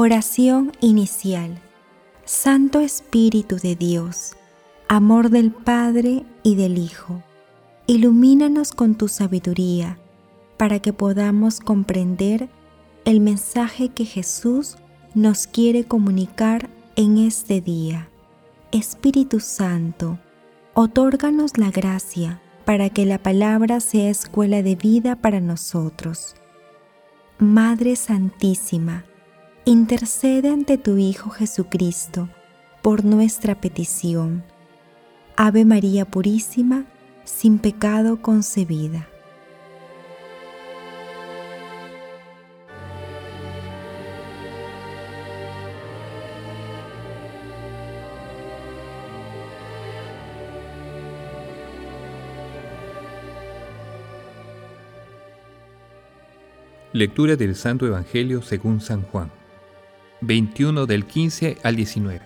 Oración inicial. Santo Espíritu de Dios, amor del Padre y del Hijo, ilumínanos con tu sabiduría para que podamos comprender el mensaje que Jesús nos quiere comunicar en este día. Espíritu Santo, otórganos la gracia para que la palabra sea escuela de vida para nosotros. Madre Santísima, intercede ante tu Hijo Jesucristo por nuestra petición. Ave María Purísima, sin pecado concebida. Lectura del Santo Evangelio según San Juan. 21 del 15 al 19.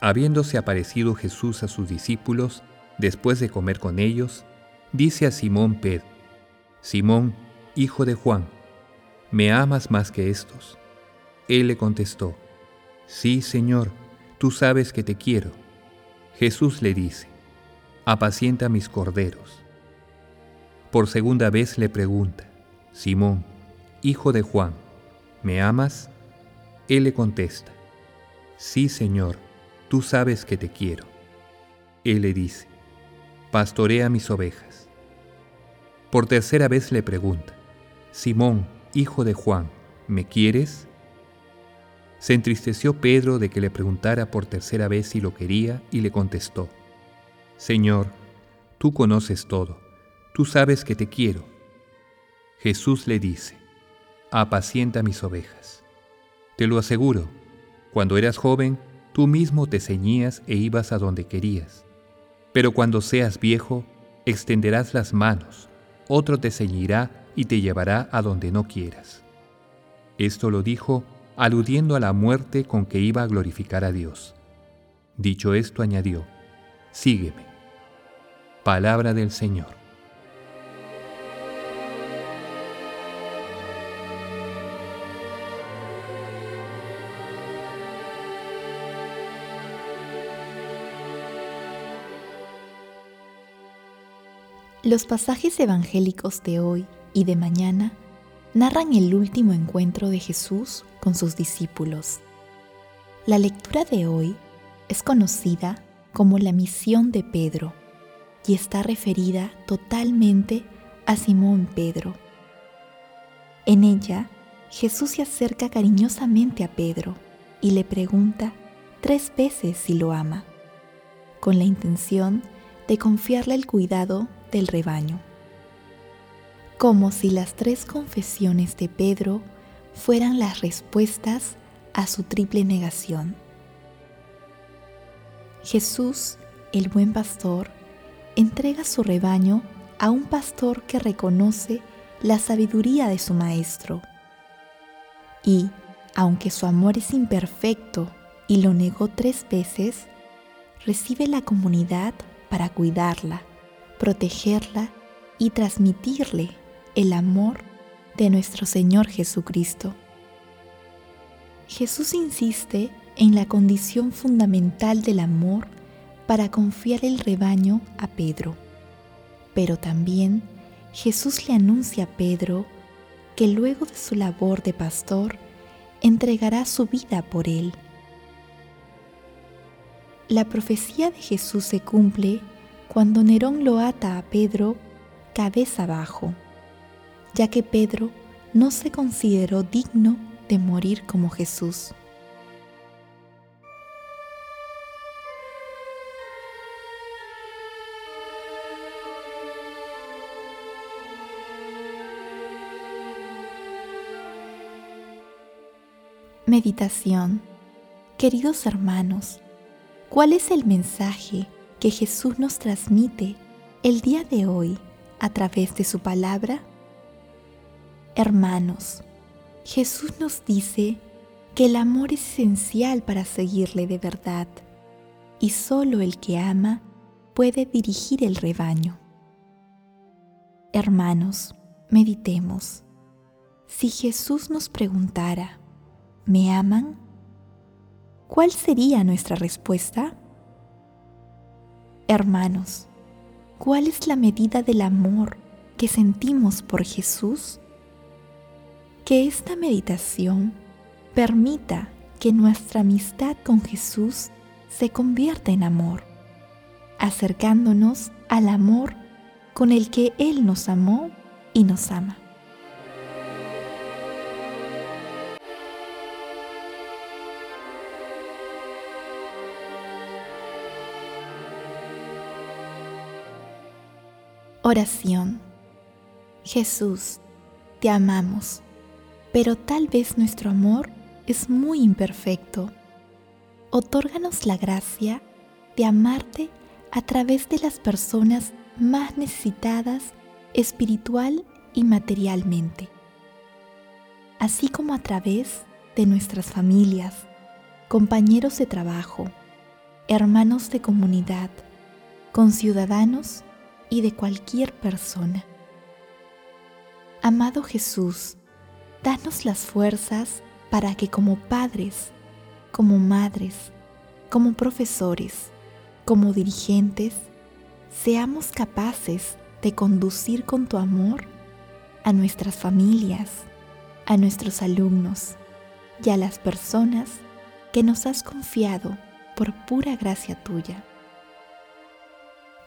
Habiéndose aparecido Jesús a sus discípulos, después de comer con ellos, dice a Simón Pedro, Simón, hijo de Juan, ¿me amas más que estos? Él le contestó, Sí, Señor, tú sabes que te quiero. Jesús le dice, apacienta mis corderos. Por segunda vez le pregunta, Simón, hijo de Juan, ¿me amas? Él le contesta, Sí, Señor, tú sabes que te quiero. Él le dice, Pastorea mis ovejas. Por tercera vez le pregunta, Simón, hijo de Juan, ¿me quieres? Se entristeció Pedro de que le preguntara por tercera vez si lo quería y le contestó, Señor, tú conoces todo, tú sabes que te quiero. Jesús le dice, apacienta mis ovejas. Te lo aseguro, cuando eras joven, tú mismo te ceñías e ibas a donde querías. Pero cuando seas viejo, extenderás las manos, otro te ceñirá y te llevará a donde no quieras. Esto lo dijo aludiendo a la muerte con que iba a glorificar a Dios. Dicho esto, añadió, Sígueme. Palabra del Señor. Los pasajes evangélicos de hoy y de mañana narran el último encuentro de Jesús con sus discípulos. La lectura de hoy es conocida como la misión de Pedro y está referida totalmente a Simón Pedro. En ella, Jesús se acerca cariñosamente a Pedro y le pregunta tres veces si lo ama, con la intención de confiarle el cuidado del rebaño. Como si las tres confesiones de Pedro fueran las respuestas a su triple negación. Jesús, el buen pastor, entrega su rebaño a un pastor que reconoce la sabiduría de su maestro. Y, aunque su amor es imperfecto y lo negó tres veces, recibe la comunidad para cuidarla, protegerla y transmitirle el amor de nuestro Señor Jesucristo. Jesús insiste en la condición fundamental del amor para confiar el rebaño a Pedro. Pero también Jesús le anuncia a Pedro que luego de su labor de pastor entregará su vida por él. La profecía de Jesús se cumple cuando Nerón lo ata a Pedro cabeza abajo, ya que Pedro no se consideró digno de morir como Jesús. Meditación Queridos hermanos, ¿cuál es el mensaje que Jesús nos transmite el día de hoy a través de su palabra? Hermanos, Jesús nos dice que el amor es esencial para seguirle de verdad y solo el que ama puede dirigir el rebaño. Hermanos, meditemos. Si Jesús nos preguntara, ¿me aman? ¿cuál sería nuestra respuesta? Hermanos, ¿cuál es la medida del amor que sentimos por Jesús? Que esta meditación permita que nuestra amistad con Jesús se convierta en amor, acercándonos al amor con el que Él nos amó y nos ama. Oración. Jesús, te amamos, pero tal vez nuestro amor es muy imperfecto. Otórganos la gracia de amarte a través de las personas más necesitadas espiritual y materialmente, así como a través de nuestras familias, compañeros de trabajo, hermanos de comunidad, conciudadanos y de cualquier persona. Amado Jesús, danos las fuerzas para que como padres, como madres, como profesores, como dirigentes, seamos capaces de conducir con tu amor a nuestras familias, a nuestros alumnos y a las personas que nos has confiado por pura gracia tuya.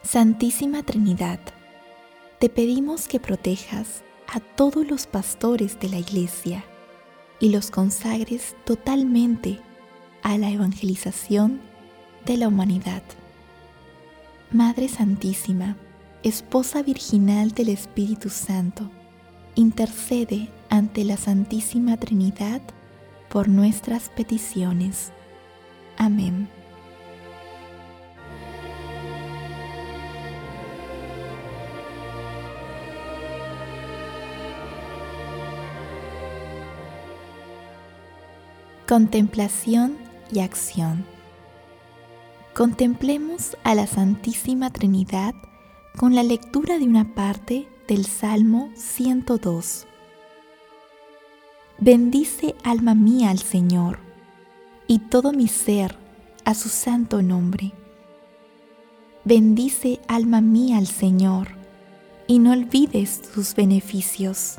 Santísima Trinidad, te pedimos que protejas a todos los pastores de la Iglesia y los consagres totalmente a la evangelización de la humanidad. Madre Santísima, Esposa Virginal del Espíritu Santo, intercede ante la Santísima Trinidad por nuestras peticiones. Amén. Contemplación y acción. Contemplemos a la Santísima Trinidad con la lectura de una parte del Salmo 102. Bendice alma mía al Señor, y todo mi ser a su santo nombre. Bendice alma mía al Señor, y no olvides sus beneficios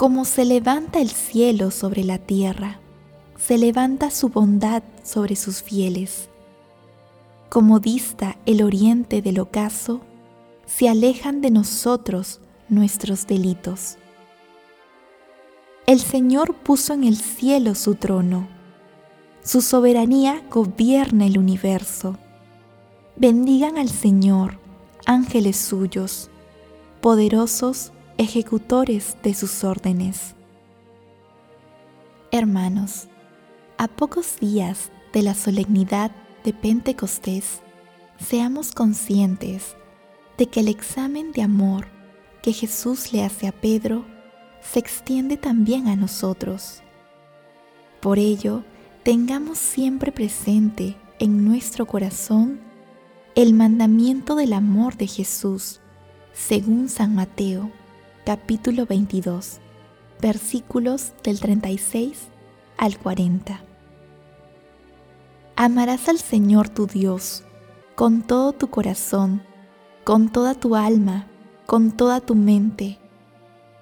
como se levanta el cielo sobre la tierra, se levanta su bondad sobre sus fieles. Como dista el oriente del ocaso, se alejan de nosotros nuestros delitos. El Señor puso en el cielo su trono, su soberanía gobierna el universo. Bendigan al Señor, ángeles suyos, poderosos ejecutores de sus órdenes. Hermanos, a pocos días de la solemnidad de Pentecostés, seamos conscientes de que el examen de amor que Jesús le hace a Pedro se extiende también a nosotros. Por ello, tengamos siempre presente en nuestro corazón el mandamiento del amor de Jesús, según San Mateo capítulo 22, versículos del 36 al 40. Amarás al Señor tu Dios con todo tu corazón, con toda tu alma, con toda tu mente.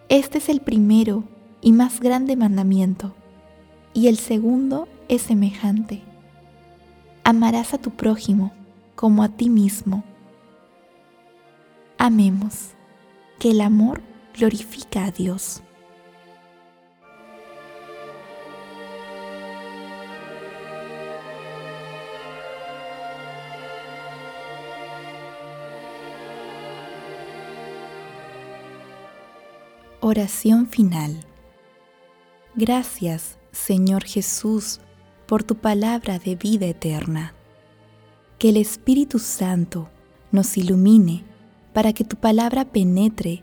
Este es el primero y más grande mandamiento, y el segundo es semejante. Amarás a tu prójimo como a ti mismo. Amemos, que el amor glorifica a Dios. Oración final. Gracias, Señor Jesús, por tu palabra de vida eterna. Que el Espíritu Santo nos ilumine para que tu palabra penetre